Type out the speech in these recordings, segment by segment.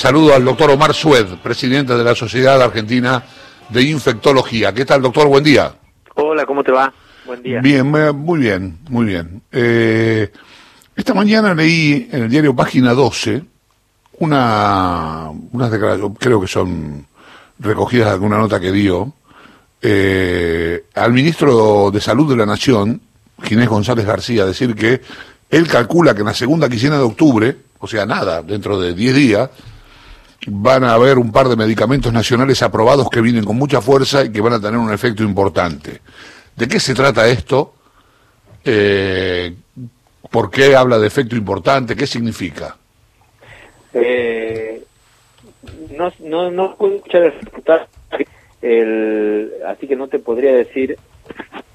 Saludo al doctor Omar Sued, presidente de la Sociedad Argentina de Infectología. ¿Qué tal, doctor? Buen día. Hola, ¿cómo te va? Buen día. Bien, muy bien, muy bien. Eh, esta mañana leí en el diario Página 12 una, unas declaraciones, creo que son recogidas de alguna nota que dio, eh, al ministro de Salud de la Nación, Ginés González García, decir que él calcula que en la segunda quincena de octubre, o sea, nada, dentro de 10 días, van a haber un par de medicamentos nacionales aprobados que vienen con mucha fuerza y que van a tener un efecto importante. ¿De qué se trata esto? Eh, ¿Por qué habla de efecto importante? ¿Qué significa? Eh, no, no, no puedo escuchar el, así que no te podría decir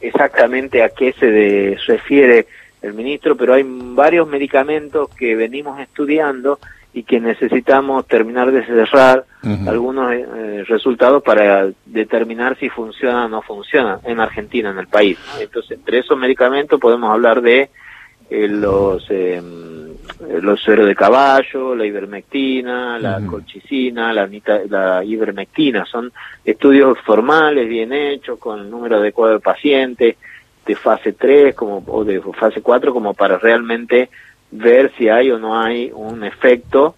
exactamente a qué se refiere el ministro, pero hay varios medicamentos que venimos estudiando y que necesitamos terminar de cerrar algunos eh, resultados para determinar si funciona o no funciona en Argentina, en el país. Entonces, entre esos medicamentos podemos hablar de eh, los eh, los sueros de caballo, la ivermectina, la colchicina, la, la ivermectina. Son estudios formales, bien hechos, con el número adecuado de pacientes, de fase 3 como, o de fase 4, como para realmente ver si hay o no hay un efecto,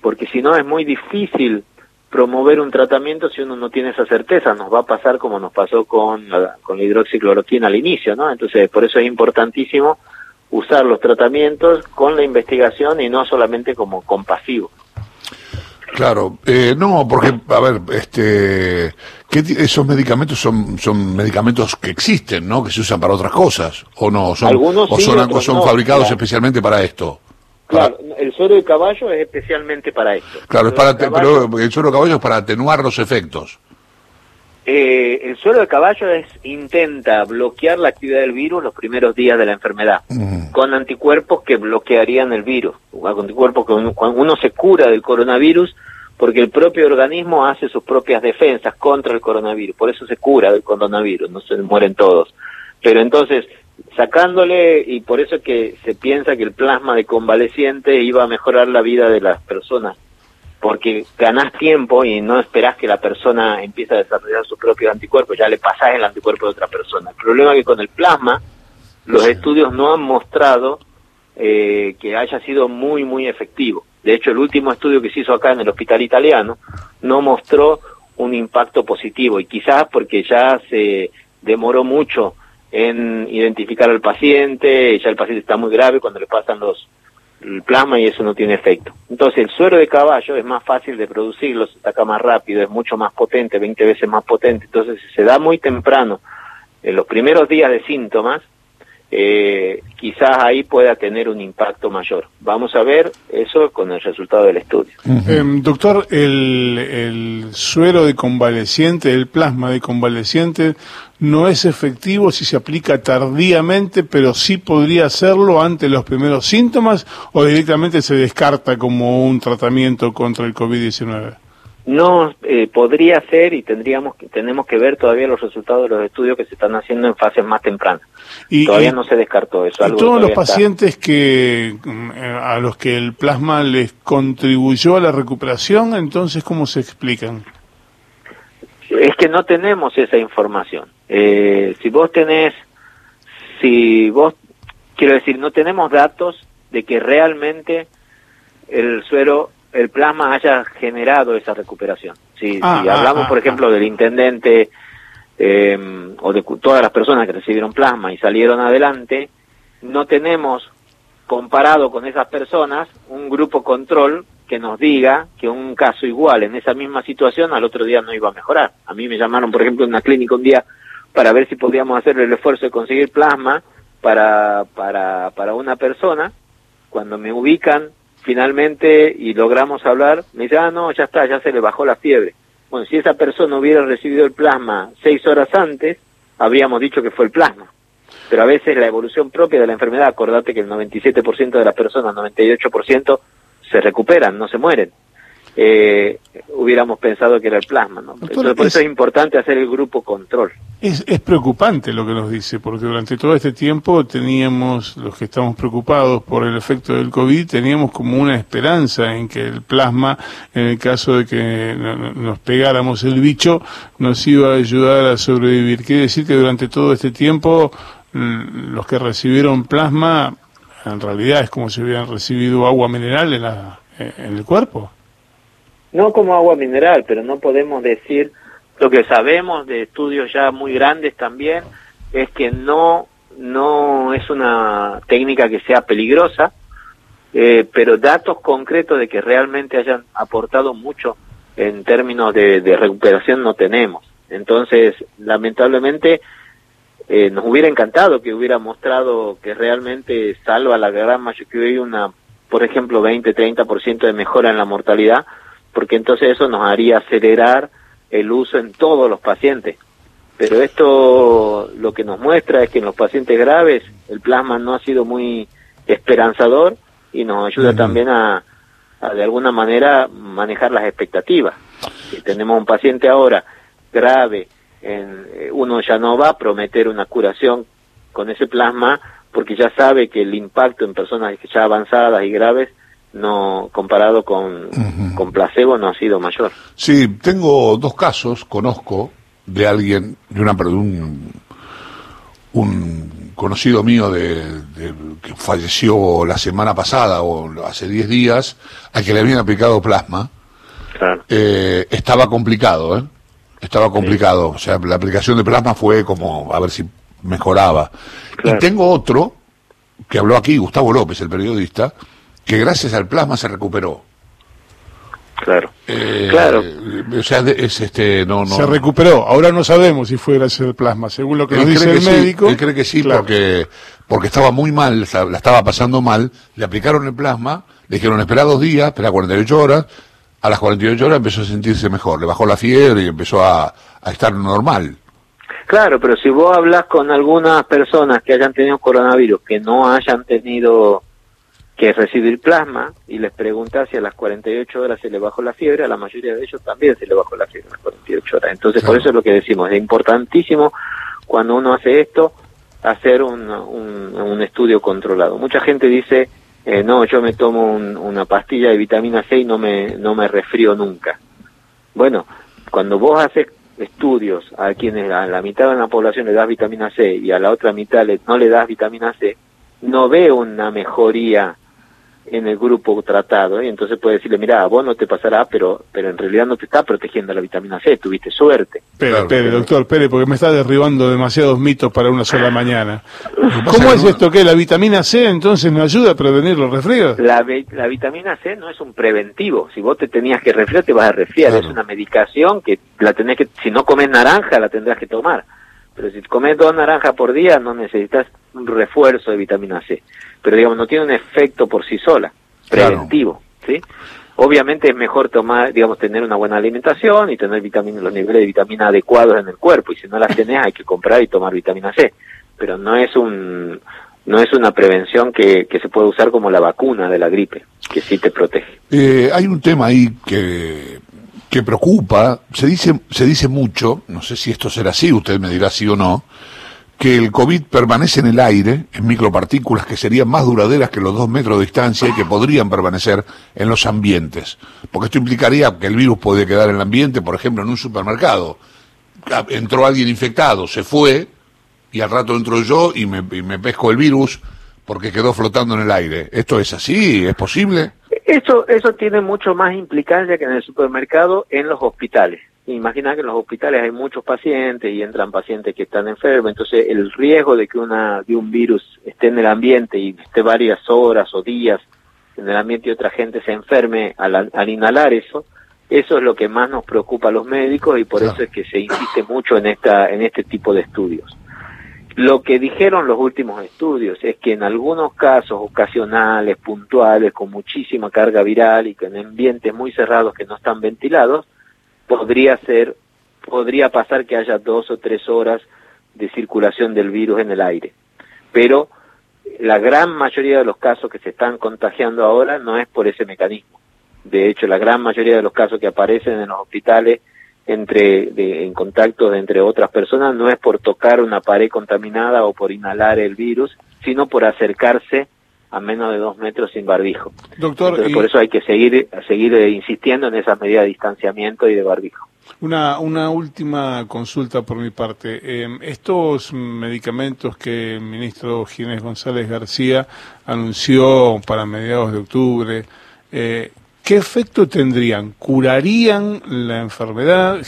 porque si no es muy difícil promover un tratamiento si uno no tiene esa certeza. Nos va a pasar como nos pasó con la, con la hidroxicloroquina al inicio, ¿no? Entonces, por eso es importantísimo usar los tratamientos con la investigación y no solamente como compasivo. Claro, eh, no, porque, a ver, este, ¿qué, esos medicamentos son, son medicamentos que existen, ¿no? Que se usan para otras cosas, ¿o no? Son, Algunos ¿O son, son fabricados especialmente para esto? Claro, el suero de caballo es especialmente para esto. Claro, el es para, pero el suero de caballo es para atenuar los efectos. Eh, el suero de caballo es, intenta bloquear la actividad del virus los primeros días de la enfermedad, mm. con anticuerpos que bloquearían el virus, anticuerpos que uno, cuando uno se cura del coronavirus, porque el propio organismo hace sus propias defensas contra el coronavirus, por eso se cura del coronavirus, no se mueren todos. Pero entonces, sacándole, y por eso que se piensa que el plasma de convaleciente iba a mejorar la vida de las personas porque ganás tiempo y no esperás que la persona empiece a desarrollar su propio anticuerpo, ya le pasás el anticuerpo de otra persona. El problema es que con el plasma los estudios no han mostrado eh, que haya sido muy, muy efectivo. De hecho, el último estudio que se hizo acá en el hospital italiano no mostró un impacto positivo y quizás porque ya se demoró mucho en identificar al paciente, ya el paciente está muy grave cuando le pasan los el plasma y eso no tiene efecto. Entonces el suero de caballo es más fácil de producirlo, se saca más rápido, es mucho más potente, 20 veces más potente. Entonces se da muy temprano, en los primeros días de síntomas, eh, quizás ahí pueda tener un impacto mayor. Vamos a ver eso con el resultado del estudio. Em, doctor, el, el, suero de convaleciente, el plasma de convaleciente, no es efectivo si se aplica tardíamente, pero sí podría hacerlo ante los primeros síntomas o directamente se descarta como un tratamiento contra el COVID-19 no eh, podría ser y tendríamos que, tenemos que ver todavía los resultados de los estudios que se están haciendo en fases más tempranas. Y, todavía no se descartó eso. ¿Y todos los pacientes que mm, a los que el plasma les contribuyó a la recuperación, entonces cómo se explican? Es que no tenemos esa información. Eh, si vos tenés, si vos, quiero decir, no tenemos datos de que realmente el suero el plasma haya generado esa recuperación. Si, ah, si hablamos, ah, por ah, ejemplo, del intendente eh, o de todas las personas que recibieron plasma y salieron adelante, no tenemos comparado con esas personas un grupo control que nos diga que un caso igual en esa misma situación al otro día no iba a mejorar. A mí me llamaron, por ejemplo, en una clínica un día para ver si podíamos hacer el esfuerzo de conseguir plasma para, para, para una persona. Cuando me ubican finalmente y logramos hablar, me dice, ah, no, ya está, ya se le bajó la fiebre. Bueno, si esa persona hubiera recibido el plasma seis horas antes, habríamos dicho que fue el plasma. Pero a veces la evolución propia de la enfermedad, acordate que el 97% de las personas, 98%, se recuperan, no se mueren. Eh, hubiéramos pensado que era el plasma. ¿no? Entonces, por eso es importante hacer el grupo control. Es, es preocupante lo que nos dice, porque durante todo este tiempo teníamos, los que estamos preocupados por el efecto del COVID, teníamos como una esperanza en que el plasma, en el caso de que nos pegáramos el bicho, nos iba a ayudar a sobrevivir. Quiere decir que durante todo este tiempo los que recibieron plasma, en realidad es como si hubieran recibido agua mineral en, la, en el cuerpo no como agua mineral, pero no podemos decir, lo que sabemos de estudios ya muy grandes también, es que no, no es una técnica que sea peligrosa, eh, pero datos concretos de que realmente hayan aportado mucho en términos de, recuperación no tenemos. Entonces, lamentablemente, eh, nos hubiera encantado que hubiera mostrado que realmente salva la gran mayoría, que hay una, por ejemplo, 20-30% de mejora en la mortalidad, porque entonces eso nos haría acelerar el uso en todos los pacientes. Pero esto lo que nos muestra es que en los pacientes graves el plasma no ha sido muy esperanzador y nos ayuda también a, de alguna manera manejar las expectativas. Si tenemos un paciente ahora grave, en, eh, uno ya no va a prometer una curación con ese plasma porque ya sabe que el impacto en personas ya avanzadas y graves no comparado con, con placebo no ha sido mayor. Sí, tengo dos casos, conozco de alguien, de una un, un conocido mío de, que falleció la semana pasada o hace 10 días, a que le habían aplicado plasma. Eh, estaba complicado, ¿eh? Estaba complicado. O sea, la aplicación de plasma fue como a ver si mejoraba. Y tengo otro, que habló aquí, Gustavo López, el periodista, que gracias al plasma se recuperó. Claro. Eh, claro. O sea, es este, no, no. Se recuperó. Ahora no sabemos si fue gracias al plasma, según lo que nos dice el médico. él cree que sí, porque, porque estaba muy mal, la estaba pasando mal. Le aplicaron el plasma, le dijeron espera dos días, espera 48 horas. A las 48 horas empezó a sentirse mejor, le bajó la fiebre y empezó a, a estar normal. Claro, pero si vos hablas con algunas personas que hayan tenido coronavirus, que no hayan tenido que recibir plasma y les pregunta si a las 48 horas se le bajó la fiebre, a la mayoría de ellos también se le bajó la fiebre a las 48 horas. Entonces, por eso es lo que decimos, es importantísimo cuando uno hace esto, hacer un, un, estudio controlado. Mucha gente dice, eh, no, yo me tomo una pastilla de vitamina C y no me, no me resfrío nunca. Bueno, cuando vos haces estudios a quienes a la mitad de la población le das vitamina C y a la otra mitad le, no le das vitamina C, no ve una mejoría en el grupo tratado, y entonces puede decirle, mira, vos no te pasará, pero pero en realidad no te está protegiendo la vitamina C, tuviste suerte. Pero, espere, doctor, espere, porque me está derribando demasiados mitos para una sola mañana. ¿Cómo es esto que la vitamina C entonces no ayuda a prevenir los resfríos? La, la vitamina C no es un preventivo, si vos te tenías que resfriar, te vas a resfriar, es una medicación que la tenés que, si no comes naranja, la tendrás que tomar. Pero si comes dos naranjas por día, no necesitas un refuerzo de vitamina C pero digamos no tiene un efecto por sí sola, preventivo, ¿sí? Obviamente es mejor tomar, digamos, tener una buena alimentación y tener vitamina, los niveles de vitamina adecuados en el cuerpo, y si no las tenés hay que comprar y tomar vitamina C, pero no es un no es una prevención que, que se puede usar como la vacuna de la gripe, que sí te protege. Eh, hay un tema ahí que, que preocupa, se dice, se dice mucho, no sé si esto será así, usted me dirá sí o no, que el COVID permanece en el aire, en micropartículas que serían más duraderas que los dos metros de distancia y que podrían permanecer en los ambientes. Porque esto implicaría que el virus puede quedar en el ambiente, por ejemplo, en un supermercado. Ah, entró alguien infectado, se fue, y al rato entro yo y me, y me pesco el virus porque quedó flotando en el aire. ¿Esto es así? ¿Es posible? Eso, eso tiene mucho más implicancia que en el supermercado en los hospitales. Imagina que en los hospitales hay muchos pacientes y entran pacientes que están enfermos, entonces el riesgo de que una, de un virus esté en el ambiente y esté varias horas o días en el ambiente y otra gente se enferme al, al inhalar eso, eso es lo que más nos preocupa a los médicos y por eso es que se insiste mucho en esta, en este tipo de estudios. Lo que dijeron los últimos estudios es que en algunos casos ocasionales, puntuales, con muchísima carga viral y que en ambientes muy cerrados que no están ventilados, podría ser, podría pasar que haya dos o tres horas de circulación del virus en el aire. Pero la gran mayoría de los casos que se están contagiando ahora no es por ese mecanismo. De hecho, la gran mayoría de los casos que aparecen en los hospitales entre en contacto entre otras personas no es por tocar una pared contaminada o por inhalar el virus, sino por acercarse a menos de dos metros sin barbijo. Doctor, por eso hay que seguir seguir eh, insistiendo en esas medidas de distanciamiento y de barbijo. Una, una última consulta por mi parte. Em, estos medicamentos que el ministro Ginés González García anunció para mediados de octubre, eh, ¿qué efecto tendrían? ¿Curarían la enfermedad?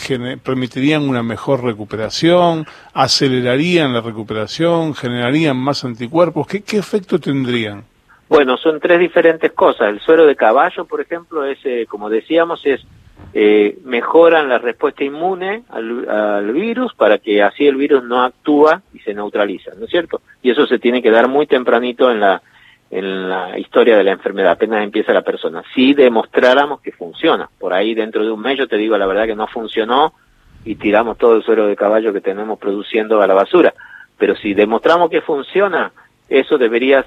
¿Permitirían una mejor recuperación? ¿Acelerarían la recuperación? ¿Generarían más anticuerpos? ¿Qué, qué efecto tendrían? Bueno, son tres diferentes cosas. El suero de caballo, por ejemplo, es, eh, como decíamos, es eh, mejoran la respuesta inmune al, virus para que así el virus no actúa y se neutraliza, ¿no es cierto? Y eso se tiene que dar muy tempranito en la, en la historia de la enfermedad, apenas empieza la persona. Si demostráramos que funciona, por ahí dentro de un mes yo te digo la verdad que no funcionó y tiramos todo el suero de caballo que tenemos produciendo a la basura, pero si demostramos que funciona, eso debería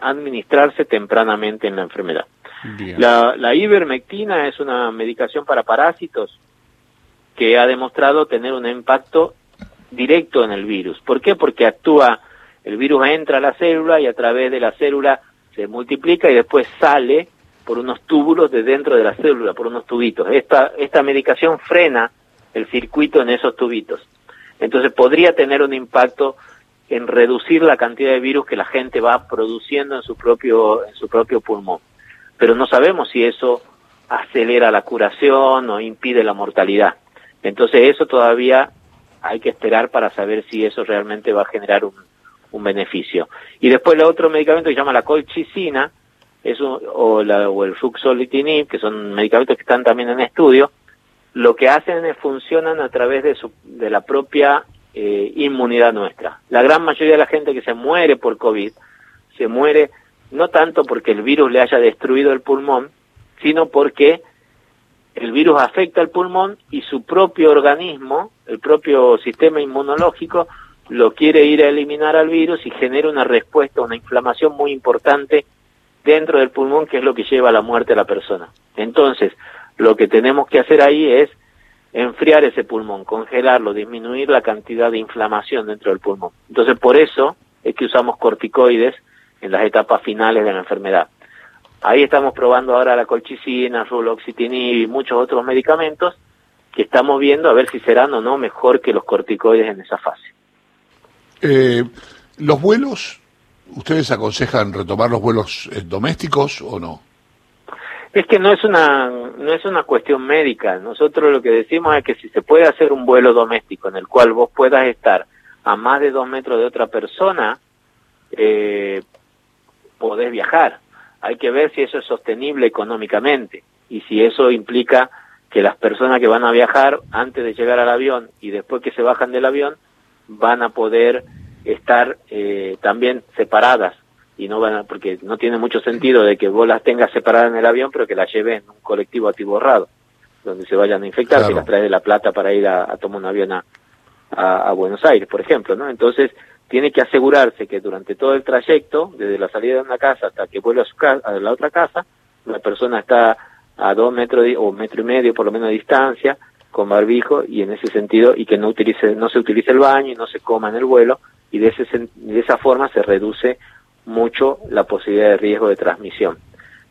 administrarse tempranamente en la enfermedad. La, la ivermectina es una medicación para parásitos que ha demostrado tener un impacto directo en el virus. ¿Por qué? Porque actúa, el virus entra a la célula y a través de la célula se multiplica y después sale por unos túbulos de dentro de la célula, por unos tubitos. Esta, esta medicación frena el circuito en esos tubitos. Entonces podría tener un impacto en reducir la cantidad de virus que la gente va produciendo en su propio, en su propio pulmón pero no sabemos si eso acelera la curación o impide la mortalidad. Entonces eso todavía hay que esperar para saber si eso realmente va a generar un, beneficio. Y después el otro medicamento que se llama la colchicina, es o, la, o el fluxolitinib, que son medicamentos que están también en estudio, lo que hacen es funcionan a través de, su, de la propia eh, inmunidad nuestra. La gran mayoría de la gente que se muere por COVID se muere no tanto porque el virus le haya destruido el pulmón, sino porque el virus afecta al pulmón y su propio organismo, el propio sistema inmunológico, lo quiere ir a eliminar al virus y genera una respuesta, una inflamación muy importante dentro del pulmón, que es lo que lleva a la muerte a la persona. Entonces, lo que tenemos que hacer ahí es enfriar ese pulmón, congelarlo, disminuir la cantidad de inflamación dentro del pulmón. Entonces, por eso es que usamos corticoides en las etapas finales de la enfermedad. Ahí estamos probando ahora la colchicina, ruloxitinib y muchos otros medicamentos que estamos viendo a ver si serán o no mejor que los corticoides en esa fase. Eh, ¿Los vuelos, ustedes aconsejan retomar los vuelos eh, domésticos o no? Es que no es una no es una cuestión médica. Nosotros lo que decimos es que si se puede hacer un vuelo doméstico en el cual vos puedas estar a más de dos metros de otra persona, eh, podés viajar. Hay que ver si eso es sostenible económicamente y si eso implica que las personas que van a viajar antes de llegar al avión y después que se bajan del avión van a poder estar eh, también separadas. Y no van a, porque no tiene mucho sentido de que vos las tengas separadas en el avión pero que las lleves en un colectivo atiborrado donde se vayan a infectar si las traes de La Plata para ir a, tomar un avión a, a, Buenos Aires por ejemplo no entonces tiene que asegurarse que durante todo el trayecto, desde la salida de una casa hasta que vuelve a, su casa, a la otra casa, la persona está a dos metros o metro y medio por lo menos de distancia, con barbijo y en ese sentido, y que no, utilice, no se utilice el baño y no se coma en el vuelo, y de, ese, de esa forma se reduce mucho la posibilidad de riesgo de transmisión.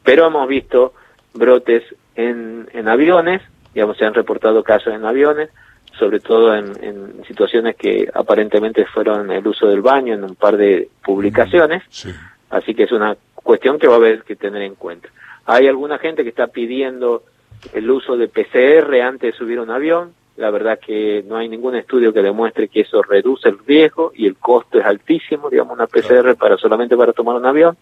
Pero hemos visto brotes en, en aviones, digamos, se han reportado casos en aviones, sobre todo en, situaciones que aparentemente fueron el uso del baño en un par de publicaciones. Así que es una cuestión que va a haber que tener en cuenta. Hay alguna gente que está pidiendo el uso de PCR antes de subir un avión. La verdad que no hay ningún estudio que demuestre que eso reduce el riesgo y el costo es altísimo, digamos, una PCR para solamente para tomar un avión.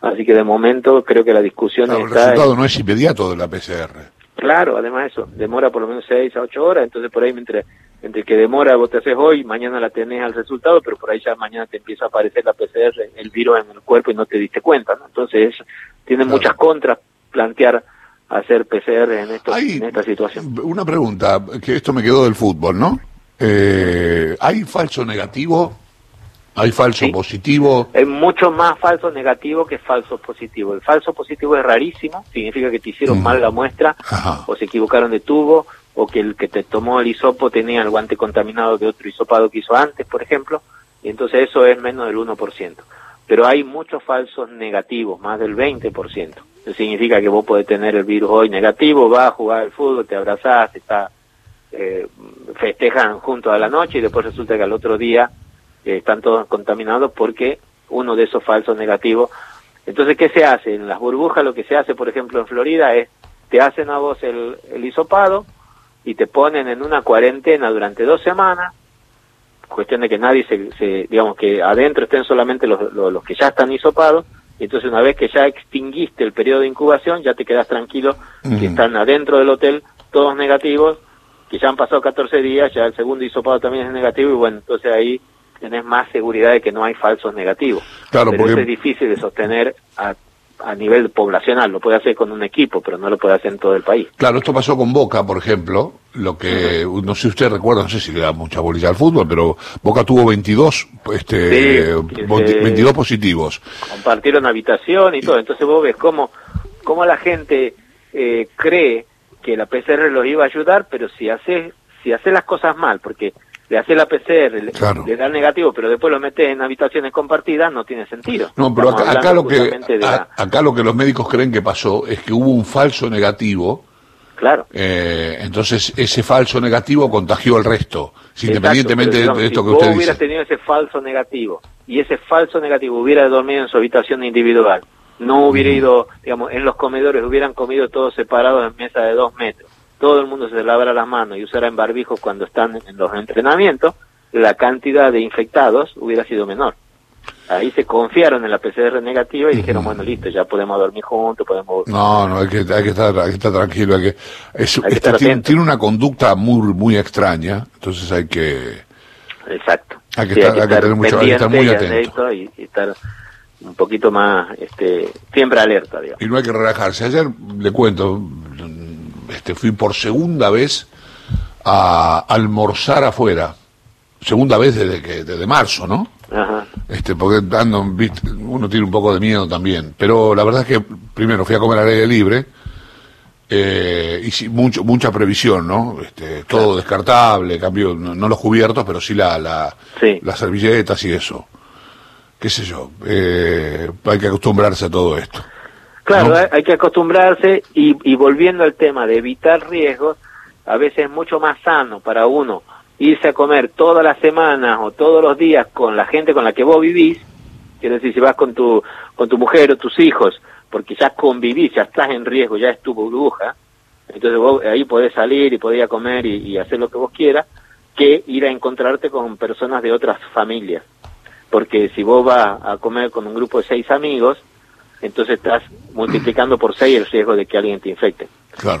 Así que de momento creo que la discusión está... El resultado no es inmediato de la PCR. Claro, además eso, demora por lo menos 6 a 8 horas, entonces por ahí entre, entre que demora, vos te haces hoy, mañana la tenés al resultado, pero por ahí ya mañana te empieza a aparecer la PCR, el virus en el cuerpo y no te diste cuenta, ¿no? Entonces tiene muchas contras plantear hacer PCR en, esta situación. Una pregunta, que esto me quedó del fútbol, ¿no? Eh, ¿Hay falso negativo ¿Hay falso positivo? Hay mucho más falso negativo que falso positivo. El falso positivo es rarísimo, significa que te hicieron mal la muestra, o se equivocaron de tubo, o que el que te tomó el hisopo tenía el guante contaminado de otro hisopado que hizo antes, por ejemplo, y entonces eso es menos del 1%. Pero hay muchos falsos negativos, más del 20%. Eso significa que vos podés tener el virus hoy negativo, vas a jugar al fútbol, te abrazás, está, eh, festejan juntos a la noche y después resulta que al otro día eh, están todos contaminados porque uno de esos falsos negativos. Entonces, ¿qué se hace? En las burbujas lo que se hace, por ejemplo, en Florida es, te hacen a vos el, el hisopado, y te ponen en una cuarentena durante dos semanas, cuestión de que nadie se, digamos que adentro estén solamente los, los, que ya están hisopados, y entonces una vez que ya extinguiste el periodo de incubación, ya te quedas tranquilo que están adentro del hotel todos negativos, que ya han pasado 14 días, ya el segundo hisopado también es negativo, y bueno, entonces ahí tenés más seguridad de que no hay falsos negativos. Claro, Pero eso es difícil de sostener a a nivel poblacional, lo puede hacer con un equipo, pero no lo puede hacer en todo el país. Claro, esto pasó con Boca, por ejemplo, lo que, no sé si usted recuerda, no sé si le da mucha bolilla al fútbol, pero Boca tuvo 22, este, 22 positivos. Compartieron habitación y todo, entonces vos ves cómo, cómo la gente eh, cree que la PCR los iba a ayudar, pero si hace, si hace las cosas mal, porque le hace la PCR, le, da el negativo, pero después lo mete en habitaciones compartidas, no tiene sentido. No, pero acá, lo que acá lo que los médicos creen que pasó es que hubo un falso negativo. Claro. Eh, entonces ese falso negativo contagió al resto, independientemente de, esto que usted dice. Si hubiera tenido ese falso negativo y ese falso negativo hubiera dormido en su habitación individual, no hubiera ido, digamos, en los comedores, hubieran comido todos separados en mesa de dos metros todo el mundo se lavara las manos y usara en barbijo cuando están en los entrenamientos, la cantidad de infectados hubiera sido menor. Ahí se confiaron en la PCR negativa y dijeron, bueno, listo, ya podemos dormir juntos, podemos... No, no, hay que, hay que, estar, hay que estar tranquilo, hay que... tiene, tiene, una conducta muy, muy extraña, entonces hay que... Exacto. Hay que, estar, hay que, tener mucho, hay que estar muy atento. Y, y, estar un poquito más, este, siempre alerta, digamos. Y no hay que relajarse. Ayer, le cuento, este, fui por segunda vez a almorzar afuera. Segunda vez desde que desde marzo, ¿no? Este, porque ando, uno tiene un poco de miedo también. Pero la verdad es que primero fui a comer al aire libre eh, y mucho, mucha previsión, ¿no? Este, todo descartable, cambio, no, los cubiertos, pero sí, la, la las servilletas y eso. Qué sé yo, eh, hay que acostumbrarse a todo esto. Claro, hay que acostumbrarse y, y volviendo al tema de evitar riesgos, a veces es mucho más sano para uno irse a comer todas las semanas o todos los días con la gente con la que vos vivís, quiero decir, si vas con tu, con tu mujer o tus hijos, porque ya convivís, ya estás en riesgo, ya es tu burbuja, entonces vos ahí podés salir y podés ir a comer y, y hacer lo que vos quieras, que ir a encontrarte con personas de otras familias. Porque si vos vas a comer con un grupo de seis amigos, entonces estás multiplicando por seis el riesgo de que alguien te infecte.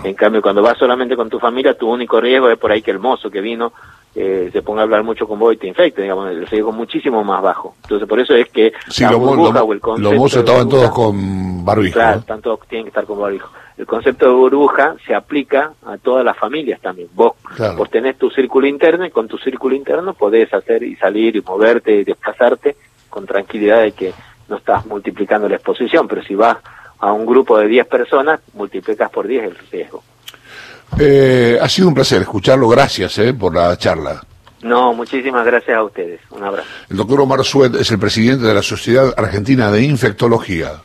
En cambio, cuando vas solamente con tu familia, tu único riesgo es por ahí que el mozo que vino eh, se ponga a hablar mucho con vos y te infecte, digamos, el riesgo muchísimo más bajo. Entonces, por eso es que la burbuja o el concepto Los mozos estaban todos con barbijo. Claro, todos tienen que estar con barbijo. El concepto de burbuja se aplica a todas las familias también. Vos, vos tenés tu círculo interno y con tu círculo interno podés hacer y salir y moverte y desplazarte con tranquilidad de que no estás multiplicando la exposición, pero si vas a un grupo de 10 personas, multiplicas por 10 el riesgo. Eh, ha sido un placer escucharlo, gracias eh, por la charla. No, muchísimas gracias a ustedes. Un abrazo. El doctor Omar Sued es el presidente de la Sociedad Argentina de Infectología.